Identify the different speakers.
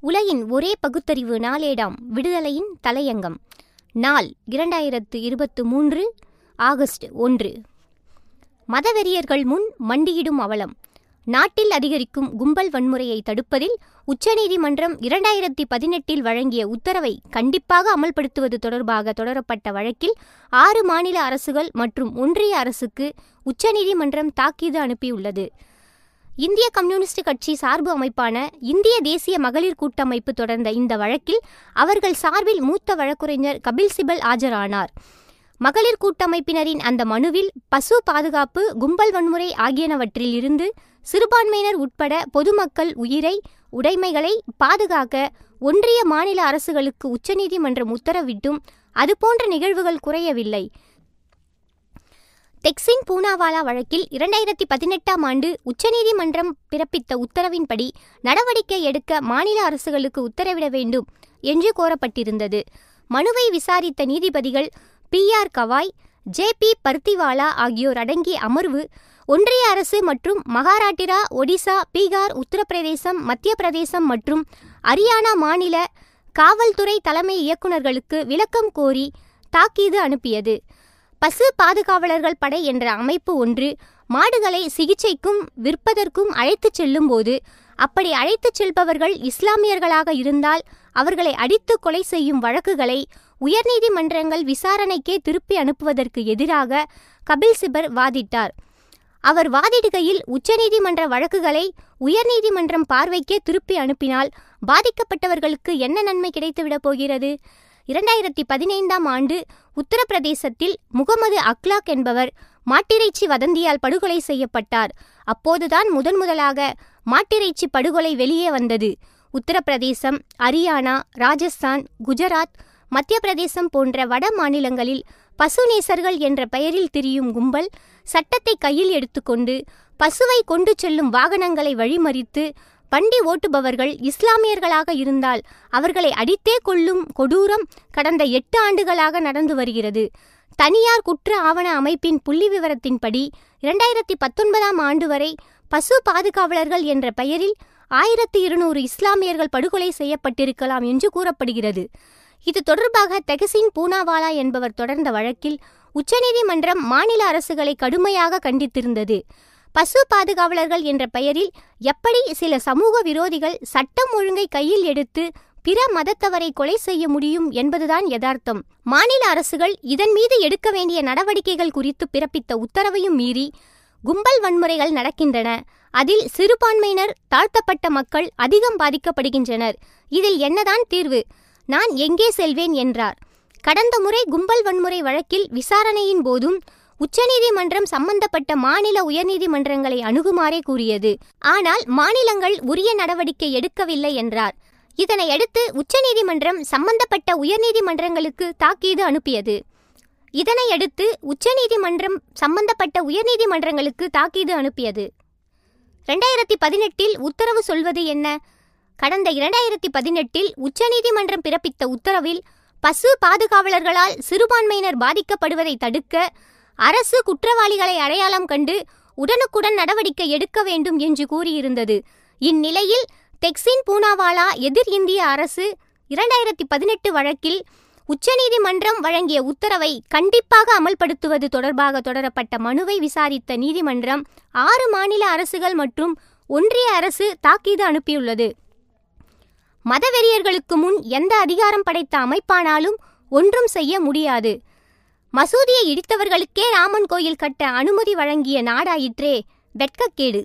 Speaker 1: உலகின் ஒரே பகுத்தறிவு நாளேடாம் விடுதலையின் தலையங்கம். நாள் இரண்டாயிரத்து இருபத்து மூன்று ஆகஸ்ட் ஒன்று. மதவெறியர்கள் முன் மண்டியிடும் அவலம். நாட்டில் அதிகரிக்கும் கும்பல் வன்முறையை தடுப்பதில் உச்சநீதிமன்றம் இரண்டாயிரத்தி பதினெட்டில் வழங்கிய உத்தரவை கண்டிப்பாக அமல்படுத்துவது தொடர்பாக தொடரப்பட்ட வழக்கில் ஆறு மாநில அரசுகள் மற்றும் ஒன்றிய அரசுக்கு உச்சநீதிமன்றம் தாக்கீது அனுப்பியுள்ளது. இந்திய கம்யூனிஸ்ட் கட்சி சார்பு அமைப்பான இந்திய தேசிய மகளிர் கூட்டமைப்பு தொடர்ந்த இந்த வழக்கில் அவர்கள் சார்பில் மூத்த வழக்குரைஞர் கபில் சிபல் ஆஜரானார். மகளிர் கூட்டமைப்பினரின் அந்த மனுவில் பசு பாதுகாப்பு கும்பல் வன்முறை ஆகியனவற்றில் இருந்து சிறுபான்மையினர் உட்பட பொதுமக்கள் உயிரை உடைமைகளை பாதுகாக்க ஒன்றிய மாநில அரசுகளுக்கு உச்சநீதிமன்றம் உத்தரவிட்டும். அதுபோன்ற நிகழ்வுகள் குறையவில்லை. டெக்சின் பூனாவாலா வழக்கில் இரண்டாயிரத்தி பதினெட்டாம் ஆண்டு உச்சநீதிமன்றம் பிறப்பித்த உத்தரவின்படி நடவடிக்கை எடுக்க மாநில அரசுகளுக்கு உத்தரவிட வேண்டும் என்று கோரப்பட்டிருந்தது. மனுவை விசாரித்த நீதிபதிகள் B R Gavai J B Pardiwala ஆகியோர் அடங்கிய அமர்வு ஒன்றிய அரசு மற்றும் மகாராட்டிரா ஒடிசா பீகார் உத்தரப்பிரதேசம் மத்திய பிரதேசம் மற்றும் அரியானா மாநில காவல்துறை தலைமை இயக்குநர்களுக்கு விளக்கம் கோரி தாக்கீது அனுப்பியது. பசு பாதுகாவலர்கள் படை என்ற அமைப்பு ஒன்று மாடுகளை சிகிச்சைக்கும் விற்பதற்கும் அழைத்துச் செல்லும்போது அப்படி அழைத்துச் செல்பவர்கள் இஸ்லாமியர்களாக இருந்தால் அவர்களை அடித்து கொலை செய்யும் வழக்குகளை உயர்நீதிமன்றங்கள் விசாரணைக்கே திருப்பி அனுப்புவதற்கு எதிராக கபில் சிபர் வாதிட்டார். அவர் வாதிடுகையில் உச்சநீதிமன்ற வழக்குகளை உயர்நீதிமன்றம் பார்வைக்கே திருப்பி அனுப்பினால் பாதிக்கப்பட்டவர்களுக்கு என்ன நன்மை கிடைத்துவிடப் போகிறது? இரண்டாயிரத்தி பதினைந்தாம் ஆண்டு உத்தரப்பிரதேசத்தில் முகமது அக்லாக் என்பவர் மாட்டிறைச்சி வதந்தியால் படுகொலை செய்யப்பட்டார். அப்போதுதான் முதன் முதலாக மாட்டிறைச்சி படுகொலை வெளியே வந்தது. உத்தரப்பிரதேசம் ஹரியானா ராஜஸ்தான் குஜராத் மத்திய பிரதேசம் போன்ற வட மாநிலங்களில் பசுநேசர்கள் என்ற பெயரில் திரியும் கும்பல் சட்டத்தை கையில் எடுத்துக்கொண்டு பசுவை கொண்டு செல்லும் வாகனங்களை வழிமறித்து வண்டி ஓட்டுபவர்கள் இஸ்லாமியர்களாக இருந்தால் அவர்களை அடித்தே கொள்ளும் கொடூரம் கடந்த எட்டு ஆண்டுகளாக நடந்து வருகிறது. தனியார் குற்ற ஆவண அமைப்பின் புள்ளி விவரத்தின்படி இரண்டாயிரத்தி பத்தொன்பதாம் ஆண்டு வரை பசு பாதுகாவலர்கள் என்ற பெயரில் ஆயிரத்தி இருநூறு இஸ்லாமியர்கள் படுகொலை செய்யப்பட்டிருக்கலாம் என்று கூறப்படுகிறது. இது தொடர்பாக தெகசின் பூனாவாலா என்பவர் தொடர்ந்த வழக்கில் உச்சநீதிமன்றம் மாநில அரசுகளை கடுமையாக கண்டித்திருந்தது. பசு பாதுகாவலர்கள் என்ற பெயரில் எப்படி சில சமூக விரோதிகள் சட்டம் ஒழுங்கை கையில் எடுத்து பிற மதத்தவரை கொலை செய்ய முடியும் என்பதுதான் யதார்த்தம். மாநில அரசுகள் இதன் மீது எடுக்க வேண்டிய நடவடிக்கைகள் குறித்து பிறப்பித்த உத்தரவையும் மீறி கும்பல் வன்முறைகள் நடக்கின்றன. அதில் சிறுபான்மையினர் தாழ்த்தப்பட்ட மக்கள் அதிகம் பாதிக்கப்படுகின்றனர். இதில் என்னதான் தீர்வு? நான் எங்கே செல்வேன் என்றார். கடந்த முறை கும்பல் வன்முறை வழக்கில் விசாரணையின் போதும் உச்சநீதிமன்றம் சம்பந்தப்பட்ட மாநில உயர்நீதிமன்றங்களை அணுகுமாறே கூறியது. ஆனால் மாநிலங்கள் உரிய நடவடிக்கை எடுக்கவில்லை என்றார். இதனையடுத்து உச்சநீதிமன்றம் சம்பந்தப்பட்ட உயர்நீதிமன்றங்களுக்கு தாக்கீது அனுப்பியது. இதனையடுத்து உச்சநீதிமன்றம் சம்பந்தப்பட்ட உயர்நீதிமன்றங்களுக்கு தாக்கீது அனுப்பியது. ரெண்டாயிரத்தி பதினெட்டில் உத்தரவு சொல்வது என்ன? கடந்த இரண்டாயிரத்தி பதினெட்டில் உச்சநீதிமன்றம் பிறப்பித்த உத்தரவில் பசு பாதுகாவலர்களால் சிறுபான்மையினர் பாதிக்கப்படுவதை தடுக்க அரசு குற்றவாளிகளை அடையாளம் கண்டு உடனுக்குடன் நடவடிக்கை எடுக்க வேண்டும் என்று கூறியிருந்தது. இந்நிலையில் தெக்சின் பூனாவாலா எதிர் இந்திய அரசு இரண்டாயிரத்தி பதினெட்டு வழக்கில் உச்சநீதிமன்றம் வழங்கிய உத்தரவை கண்டிப்பாக அமல்படுத்துவது தொடர்பாக தொடரப்பட்ட மனுவை விசாரித்த நீதிமன்றம் ஆறு மாநில அரசுகள் மற்றும் ஒன்றிய அரசு தாக்கீது அனுப்பியுள்ளது. மதவெறியர்களுக்கு முன் எந்த அதிகாரம் படைத்த அமைப்பானாலும் ஒன்றும் செய்ய முடியாது. மசூதியை இடித்தவர்களுக்கே ராமன் கோயில் கட்ட அனுமதி வழங்கிய நாடாயிற்றே வெட்கக்கேடு.